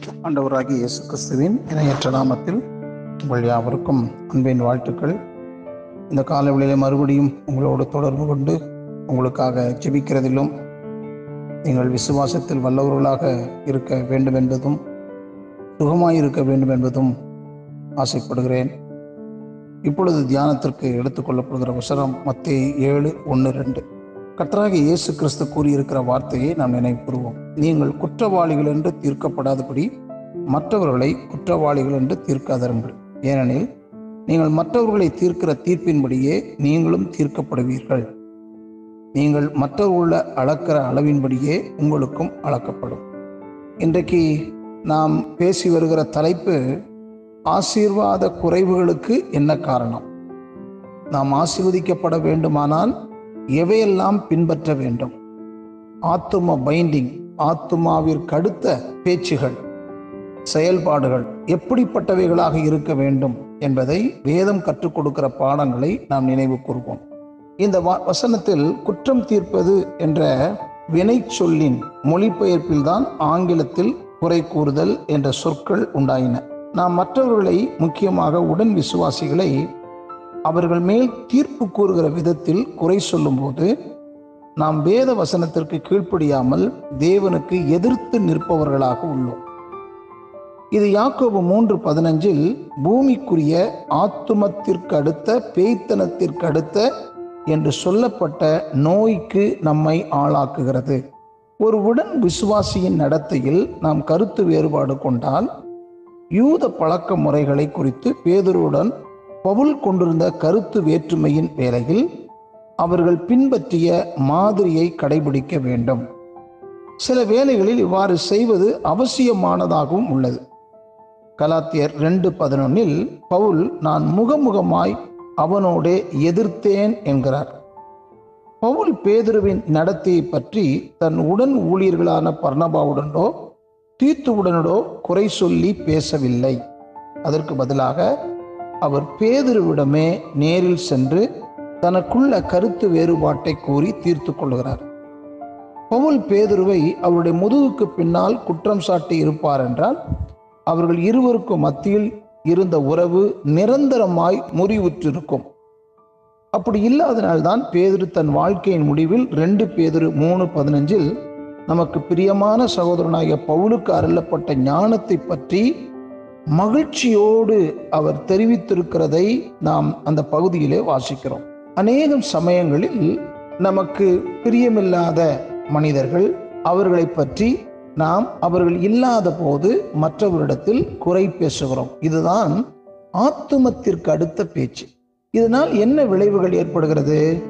ஆண்டவராகிய இயேசு கிறிஸ்துவின் இணையற்ற நாமத்தில் உங்கள் யாவருக்கும் அன்பின் வாழ்த்துக்கள். இந்த காலவெளியிலே மறுபடியும் உங்களோடு தொடர்பு கொண்டு உங்களுக்காக ஜெபிக்கிறதிலும் நீங்கள் விசுவாசத்தில் வல்லவர்களாக இருக்க வேண்டும் என்பதும் சுகமாய் இருக்க வேண்டும் என்பதும் ஆசைப்படுகிறேன். இப்பொழுது தியானத்திற்கு எடுத்துக்கொள்ளப்படுகிற வசனம் மத்திய ஏழு ஒன்று ரெண்டு. கத்தராக இயேசு கிறிஸ்து கூறியிருக்கிற வார்த்தையை நாம் நினைவுகூறுவோம் நீங்கள் குற்றவாளிகள் என்று தீர்க்கப்படாதபடி மற்றவர்களை குற்றவாளிகள் என்று தீர்க்காதருங்கள். ஏனெனில் நீங்கள் மற்றவர்களை தீர்க்கிற தீர்ப்பின்படியே நீங்களும் தீர்க்கப்படுவீர்கள். நீங்கள் மற்றவர்கள அளக்கிற அளவின்படியே உங்களுக்கும் அளக்கப்படும். இன்றைக்கு நாம் பேசி வருகிற தலைப்பு ஆசீர்வாத குறைவுகளுக்கு என்ன காரணம்? நாம் ஆசீர்வதிக்கப்பட வேண்டுமானால் எவையெல்லாம் பின்பற்ற வேண்டும்? ஆத்தும பைண்டிங் ஆத்மாவிற்கடுத்த பேச்சுகள் செயல்பாடுகள் எப்படிப்பட்டவைகளாக இருக்க வேண்டும் என்பதை வேதம் கற்றுக் கொடுக்கிற பாடங்களை நாம் நினைவு கூறுவோம் இந்த வ- வசனத்தில் குற்றம் தீர்ப்பது என்ற வினை சொல்லின் மொழிபெயர்ப்பில்தான் ஆங்கிலத்தில் குறை கூறுதல் என்ற சொற்கள் உண்டாயின. நாம் மற்றவர்களை முக்கியமாக உடன் விசுவாசிகளை அவர்கள் மேல் தீர்ப்பு கூறுகிற விதத்தில் குறை சொல்லும்போது நாம் வேத வசனத்திற்கு கீழ்ப்படியாமல் தேவனுக்கு எதிர்த்து நிற்பவர்களாக உள்ளோம். இது யாக்கோபு மூன்று பதினஞ்சில் பூமிக்குரிய ஆத்துமத்திற்கு அடுத்த பேய்த்தனத்திற்கு அடுத்த என்று சொல்லப்பட்ட நோய்க்கு நம்மை ஆளாக்குகிறது. ஒரு உடன் விசுவாசியின் நடத்தையில் நாம் கருத்து வேறுபாடு கொண்டால் யூத பழக்க முறைகளை குறித்து பேதருடன் பவுல் கொண்டிருந்த கருத்து வேற்றுமையின் வேளையில் அவர்கள் பின்பற்றிய மாதிரியை கடைபிடிக்க வேண்டும். சில வேளைகளில் இவ்வாறு செய்வது அவசியமானதாகவும் உள்ளது. கலாத்தியர் ரெண்டு பதினொன்னில் பவுல் நான் முகமுகமாய் அவனோடே எதிர்த்தேன் என்கிறார். பவுல் பேதுருவின் நடத்தையை பற்றி தன் உடன் ஊழியர்களான பர்ணபாவுடனோ தீத்துவுடனோ குறை சொல்லி பேசவில்லை. அதற்கு பதிலாக அவர் பேதுருவிடமே நேரில் சென்று தனக்குள்ள கருத்து வேறுபாட்டை கூறி தீர்த்து கொள்கிறார் பவுல் பேதுருவை அவருடைய முதுகுக்கு பின்னால் குற்றம் சாட்டி இருப்பார் என்றால் அவர்கள் இருவருக்கும் மத்தியில் இருந்த உறவு நிரந்தரமாய் முறிவுற்றிருக்கும். அப்படி இல்லாதனால்தான் பேதுரு தன் வாழ்க்கையின் முடிவில் ரெண்டு பேதுரு மூணு பதினஞ்சில் நமக்கு பிரியமான சகோதரனாகிய பவுலுக்கு அருளப்பட்ட ஞானத்தை பற்றி மகிழ்ச்சியோடு அவர் தெரிவித்திருக்கிறதை நாம் அந்த பகுதியிலே வாசிக்கிறோம். அநேகம் சமயங்களில் நமக்கு பிரியமில்லாத மனிதர்கள் அவர்களை பற்றி நாம் அவர்கள் இல்லாத போது மற்றவரிடத்தில் குறை பேசுகிறோம். இதுதான் ஆத்துமத்திற்கு அடுத்த பேச்சு. இதனால் என்ன விளைவுகள் ஏற்படுகிறது?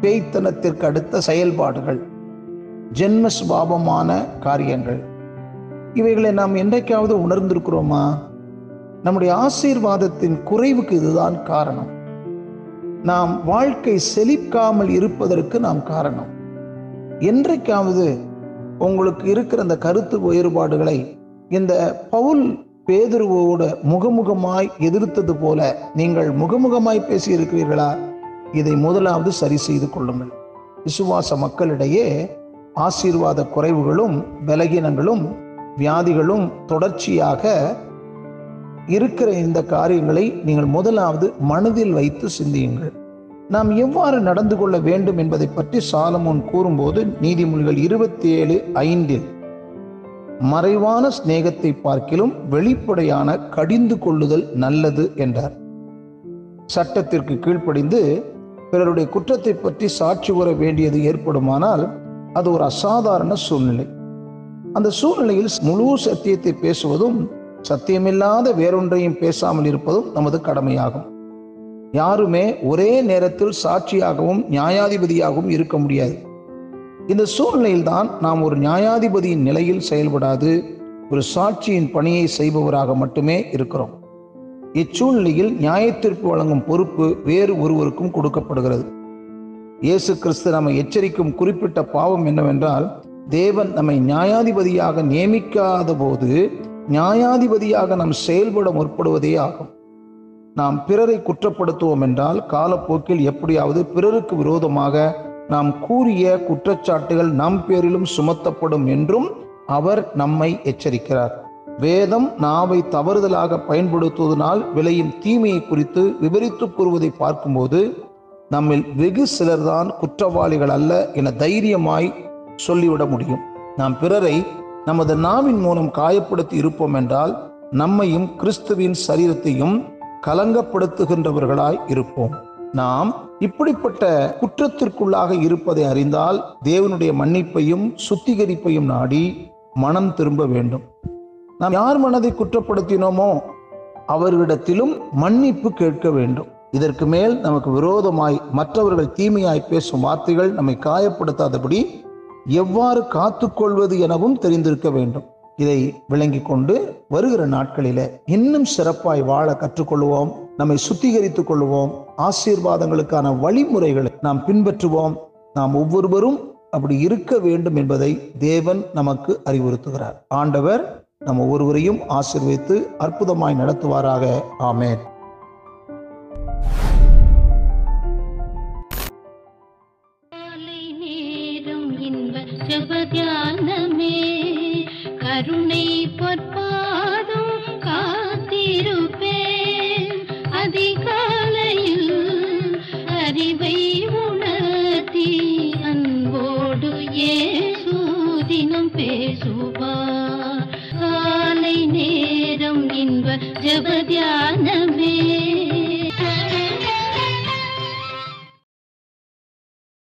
பேய்த்தனத்திற்கு அடுத்த செயல்பாடுகள். ஜென்ம சுபாவமான காரியங்கள். இவைகளை நாம் என்றைக்காவது உணர்ந்திருக்கிறோமா? நம்முடைய ஆசீர்வாதத்தின் குறைவுக்கு இதுதான் காரணம். நாம் வாழ்க்கை செழிக்காமல் இருப்பதற்கு நாம் காரணம். என்றைக்காவது உங்களுக்கு இருக்கிற அந்த கருத்து வேறுபாடுகளை இந்த பவுல் பேதுருவோட முகமுகமாய் எதிர்த்தது போல நீங்கள் முகமுகமாய் பேசி இருக்கிறீர்களா இதை முதலாவது சரி செய்து கொள்ளுங்கள். விசுவாச மக்களிடையே ஆசீர்வாத குறைவுகளும் பலகீனங்களும் வியாதிகளும் தொடர்ச்சியாக இருக்கிற இந்த காரியங்களை நீங்கள் முதலாவது மனதில் வைத்து சிந்தியுங்கள். நாம் எவ்வாறு நடந்து கொள்ள வேண்டும் என்பதை பற்றி சாலமோன் கூறும்போது நீதிமொழிகள் இருபத்தி ஏழு ஐந்தில் மறைவான சிநேகத்தை பார்க்கிலும் வெளிப்படையான கடிந்து கொள்ளுதல் நல்லது என்றார். சட்டத்திற்கு கீழ்ப்படிந்து பிறருடைய குற்றத்தை பற்றி சாட்சி கூற வேண்டியது ஏற்படுமானால் அது ஒரு அசாதாரண சூழ்நிலை. அந்த சூழ்நிலையில் முழு சத்தியத்தை பேசுவதும் சத்தியமில்லாத வேறொன்றையும் பேசாமல் இருப்பதும் நமது கடமையாகும். யாருமே ஒரே நேரத்தில் சாட்சியாகவும் நியாயாதிபதியாகவும் இருக்க முடியாது. இந்த சூழ்நிலையில்தான் நாம் ஒரு நியாயாதிபதியின் நிலையில் செயல்படாது ஒரு சாட்சியின் பணியை செய்பவராக மட்டுமே இருக்கிறோம். இச்சூழ்நிலையில் நியாயத்திற்கு வழங்கும் பொறுப்பு வேறு ஒருவருக்கும் கொடுக்கப்படுகிறது. இயேசு கிறிஸ்து நம்மை எச்சரிக்கும் குறிப்பிட்ட பாவம் என்னவென்றால் தேவன் நம்மை நியாயாதிபதியாக நியமிக்காத போது நியாயாதிபதியாக நாம் செயல்பட முற்படுவதே ஆகும். நாம் பிறரை குற்றப்படுத்துவோம் என்றால் காலப்போக்கில் எப்படியாவது பிறருக்கு விரோதமாக நாம் கூறிய குற்றச்சாட்டுகள் நம் பேரிலும் சுமத்தப்படும் என்றும் அவர் நம்மை எச்சரிக்கிறார். வேதம் நாவை தவறுதலாக பயன்படுத்துவதனால் விளையும் தீமையை குறித்து விவரித்து கூறுவதை பார்க்கும்போது நம்மில் வெகு சிலர்தான் குற்றவாளிகள் அல்ல என தைரியமாய் சொல்லிவிட முடியும். நாம் பிறரை நமது நாவின் மூலம் காயப்படுத்தி இருப்போம் என்றால் நம்மையும் கிறிஸ்துவின் சரீரத்தையும் கலங்கப்படுத்துகின்றவர்களாய் இருப்போம். நாம் இப்படிப்பட்ட குற்றத்திற்குள்ளாக இருப்பதை அறிந்தால் தேவனுடைய மன்னிப்பையும் சுத்திகரிப்பையும் நாடி மனம் திரும்ப வேண்டும். நாம் யார் மனதை குற்றப்படுத்தினோமோ அவர்களிடத்திலும் மன்னிப்பு கேட்க வேண்டும். இதற்கு மேல் நமக்கு விரோதமாய் மற்றவர்கள் தீமையாய் பேசும் வார்த்தைகள் நம்மை காயப்படுத்தாதபடி எவ்வாறு காத்துக்கொள்வது எனவும் தெரிந்திருக்க வேண்டும். இதை விளங்கி கொண்டு வருகிற நாட்களில இன்னும் சிறப்பாய் வாழ கற்றுக்கொள்வோம். நம்மை சுத்திகரித்துக் கொள்வோம். ஆசீர்வாதங்களுக்கான வழிமுறைகளை நாம் பின்பற்றுவோம். நாம் ஒவ்வொருவரும் அப்படி இருக்க வேண்டும் என்பதை தேவன் நமக்கு அறிவுறுத்துகிறார். ஆண்டவர் நம்ம ஒவ்வொருவரையும் ஆசிர்வதித்து அற்புதமாய் நடத்துவாராக. ஆமேன். கருணை பொற்பாதம் காத்திருப்பேன். அதிகாலையில் அறிவை உணர்த்தி அன்போடு ஏசூதினம் பேசுவார். காலை நேரம் இன்ப ஜபத்யா